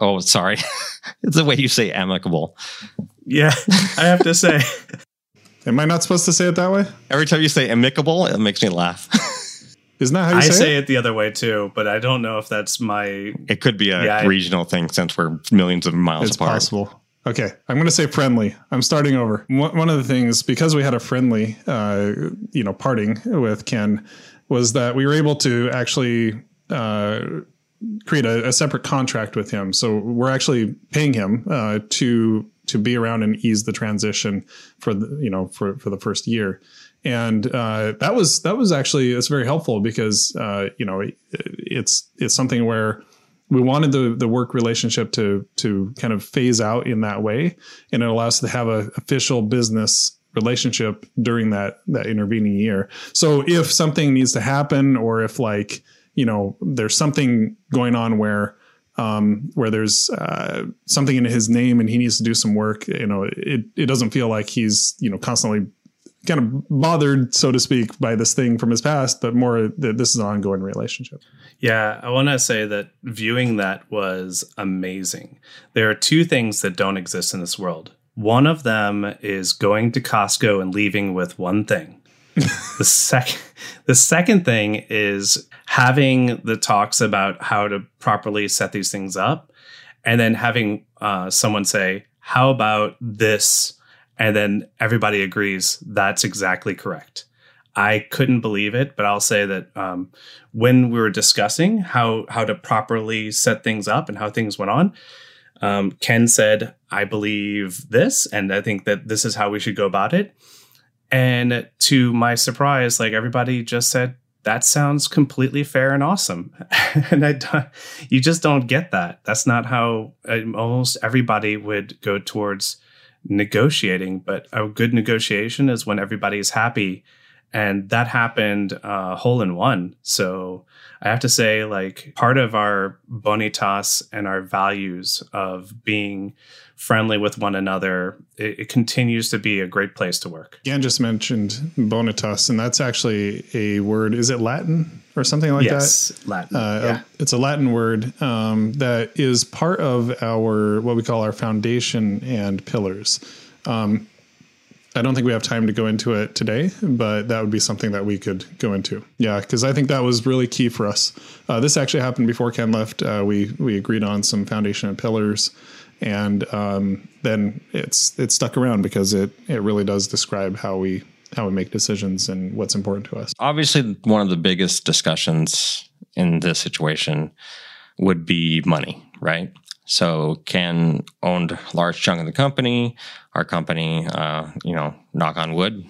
Oh, sorry. [LAUGHS] it's the way you say amicable. yeah, I have to say. [LAUGHS] Am I not supposed to say it that way? Every time you say amicable, it makes me laugh. [LAUGHS] Isn't that how you say I say, say it? it the other way too, but I don't know if that's my. it could be a Yeah, I- regional thing since we're millions of miles It's apart. possible. Okay, I'm going to say friendly. I'm starting over. One one of the things because we had a friendly, uh, you know, parting with Ken was that we were able to actually uh, create a, a separate contract with him. So we're actually paying him uh, to to be around and ease the transition for the you know for for the first year. And uh, that was that was actually it's very helpful because uh, you know it, it's it's something where we wanted the the work relationship to to kind of phase out in that way, and it allows us to have a official business relationship during that that intervening year. So if something needs to happen, or if like you know there's something going on where um, where there's uh, something in his name and he needs to do some work, you know, it it doesn't feel like he's you know constantly kind of bothered, so to speak, by this thing from his past, but more that this is an ongoing relationship. Yeah, I want to say that viewing that was amazing. There are two things that don't exist in this world. One of them is going to Costco and leaving with one thing. [LAUGHS] the second the second thing is having the talks about how to properly set these things up and then having uh, someone say how about this and then everybody agrees that's exactly correct i couldn't believe it but i'll say that um, when we were discussing how how to properly set things up and how things went on um, ken said i believe this and i think that this is how we should go about it. And to my surprise like everybody just said that sounds completely fair and awesome. [LAUGHS] And i you just don't get that. That's not how um, almost everybody would go towards negotiating but a good negotiation is when everybody's happy and that happened uh, hole in one so i have to say like part of our bonitas and our values of being friendly with one another it, it continues to be a great place to work Gant just mentioned bonitas, and that's actually a word. Is it Latin or something like that? yes latin Uh, yeah It's a Latin word um, that is part of our what we call our foundation and pillars. Um, I don't think we have time to go into it today, but that would be something that we could go into. Yeah, because I think that was really key for us. Uh, this actually happened before Ken left. Uh, we we agreed on some foundation and pillars, and um, then it's it stuck around because it it really does describe how we how we make decisions and what's important to us. Obviously, one of the biggest discussions in this situation would be money, right? So Ken owned a large chunk of the company. Our company, uh, you know, knock on wood,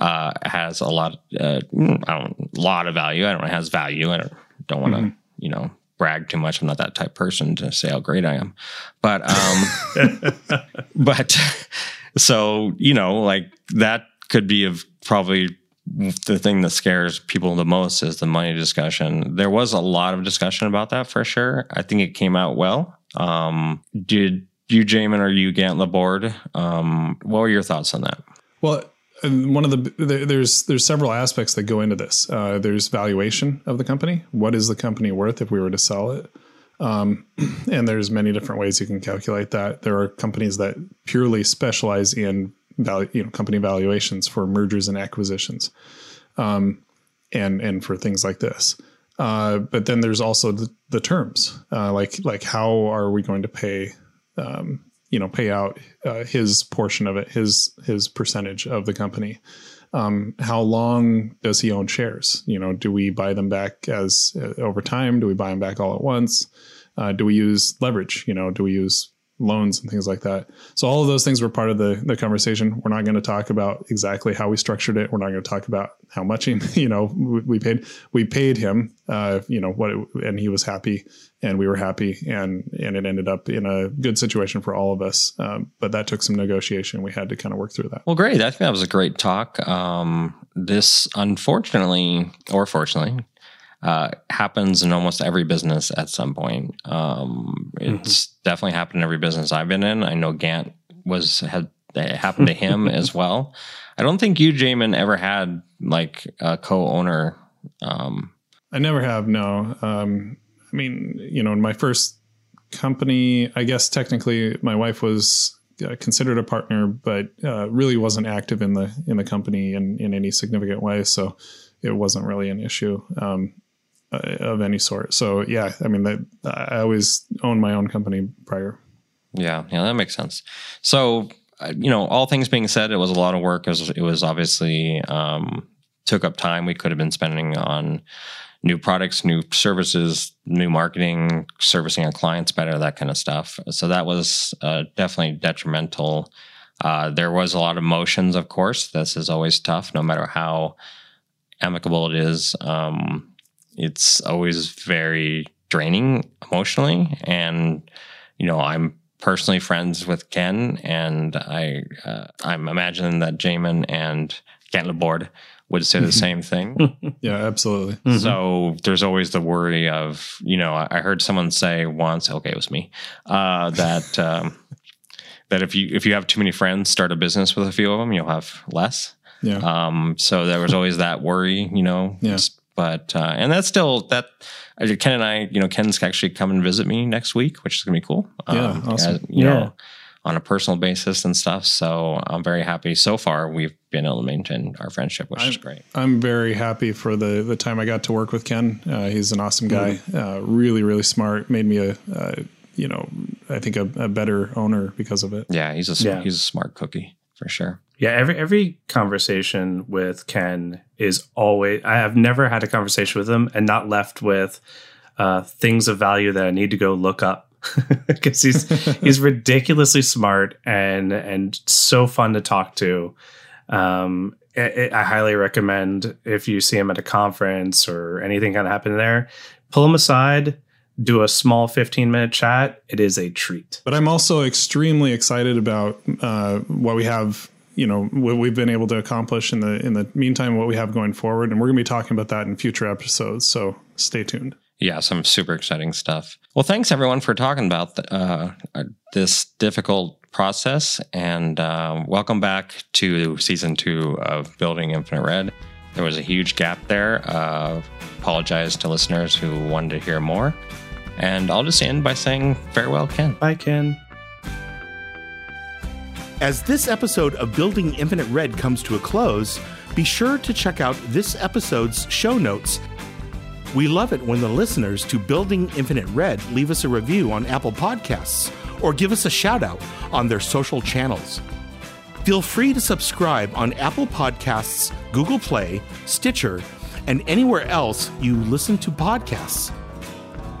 uh, has a lot, uh, I don't, lot of value. I don't know, has value. I don't, don't want to, mm-hmm. you know, brag too much. I'm not that type person to say how great I am, but, um, [LAUGHS] [LAUGHS] but so, you know, like that could be of probably the thing that scares people the most is the money discussion. There was a lot of discussion about that for sure. I think it came out well. Um, did you, Jamon, or you, Gant Laborde? Um, what were your thoughts on that? Well, one of the there's there's several aspects that go into this. Uh, there's valuation of the company. What is the company worth if we were to sell it? Um, [CLEARS THROAT] and there's many different ways you can calculate that. There are companies that purely specialize in value, you know, company valuations for mergers and acquisitions, um, and and for things like this. Uh, but then there's also the, the terms, uh, like like how are we going to pay, um, you know, pay out uh, his portion of it, his his percentage of the company. Um, how long does he own shares? You know, do we buy them back as uh, over time? Do we buy them back all at once? Uh, do we use leverage? You know, do we use loans and things like that. So all of those things were part of the the conversation. We're not going to talk about exactly how we structured it. We're not going to talk about how much he, [LAUGHS] you know we paid. We paid him, uh, you know what, it, and he was happy, and we were happy, and and it ended up in a good situation for all of us. Um, but that took some negotiation. We had to kind of work through that. Well, great. I think that was a great talk. Um, this unfortunately, or fortunately, uh, happens in almost every business at some point. Um, it's mm-hmm. definitely happened in every business I've been in. I know Gant was had it happened to him [LAUGHS] as well. I don't think you, Jamon, ever had like a co-owner. Um, I never have. No. Um, I mean, you know, in my first company, I guess technically my wife was uh, considered a partner, but uh, really wasn't active in the in the company in in any significant way. So it wasn't really an issue. Um, uh, of any sort. So yeah, I mean, that I always owned my own company prior. Yeah, yeah, that makes sense. So you know, all things being said, it was a lot of work. Was, it was obviously um, took up time we could have been spending on new products, new services, new marketing, servicing our clients better, that kind of stuff. So that was uh, definitely detrimental. Uh, there was a lot of emotions, of course. This is always tough, no matter how amicable it is. Um, it's always very draining emotionally. And, you know, I'm personally friends with Ken, and I uh, I'm imagining that Jamon and Ken Laborde would say the [LAUGHS] same thing. [LAUGHS] yeah, absolutely. Mm-hmm. So there's always the worry of, you know, I heard someone say once, okay, it was me, uh, that [LAUGHS] um, that if you if you have too many friends, start a business with a few of them, you'll have less. Yeah. Um, so there was always that worry, you know, yeah. But uh, and that's still that. Uh, Ken and I, you know, Ken's actually come and visit me next week, which is gonna be cool. Yeah, um, awesome. As, you yeah. know, on a personal basis and stuff. So I'm very happy. So far, we've been able to maintain our friendship, which I'm, is great. I'm very happy for the the time I got to work with Ken. Uh, he's an awesome guy. Mm-hmm. Uh, really, really smart. Made me a, uh, you know, I think a, a, better owner because of it. Yeah, he's a yeah. he's a smart cookie for sure. Yeah, every every conversation with Ken is always. I have never had a conversation with him and not left with uh, things of value that I need to go look up [LAUGHS] because he's [LAUGHS] he's ridiculously smart and and so fun to talk to. Um, it, it, I highly recommend if you see him at a conference or anything kind of happen there, pull him aside, do a small 15 minute chat. It is a treat. But I'm also extremely excited about uh, what we have you know what we've been able to accomplish in the in the meantime what we have going forward. And we're going to be talking about that in future episodes. So stay tuned. Yeah some super exciting stuff. Well thanks everyone for talking about the, uh, uh, this difficult process. And uh, welcome back to season two of building infinite red. There was a huge gap there. Uh, apologize to listeners who wanted to hear more. And i'll just end by saying farewell ken. Bye ken as this episode of Building Infinite Red comes to a close, be sure to check out this episode's show notes. We love it when the listeners to Building Infinite Red leave us a review on Apple Podcasts or give us a shout out on their social channels. Feel free to subscribe on Apple Podcasts, Google Play, Stitcher, and anywhere else you listen to podcasts.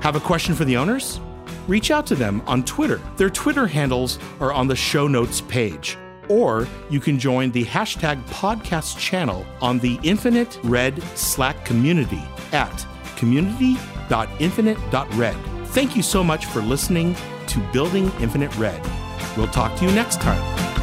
Have a question for the owners? Reach out to them on Twitter. Their Twitter handles are on the show notes page. Or you can join the hashtag podcast channel on the Infinite Red Slack community at community.infinite.red. Thank you so much for listening to Building Infinite Red. We'll talk to you next time.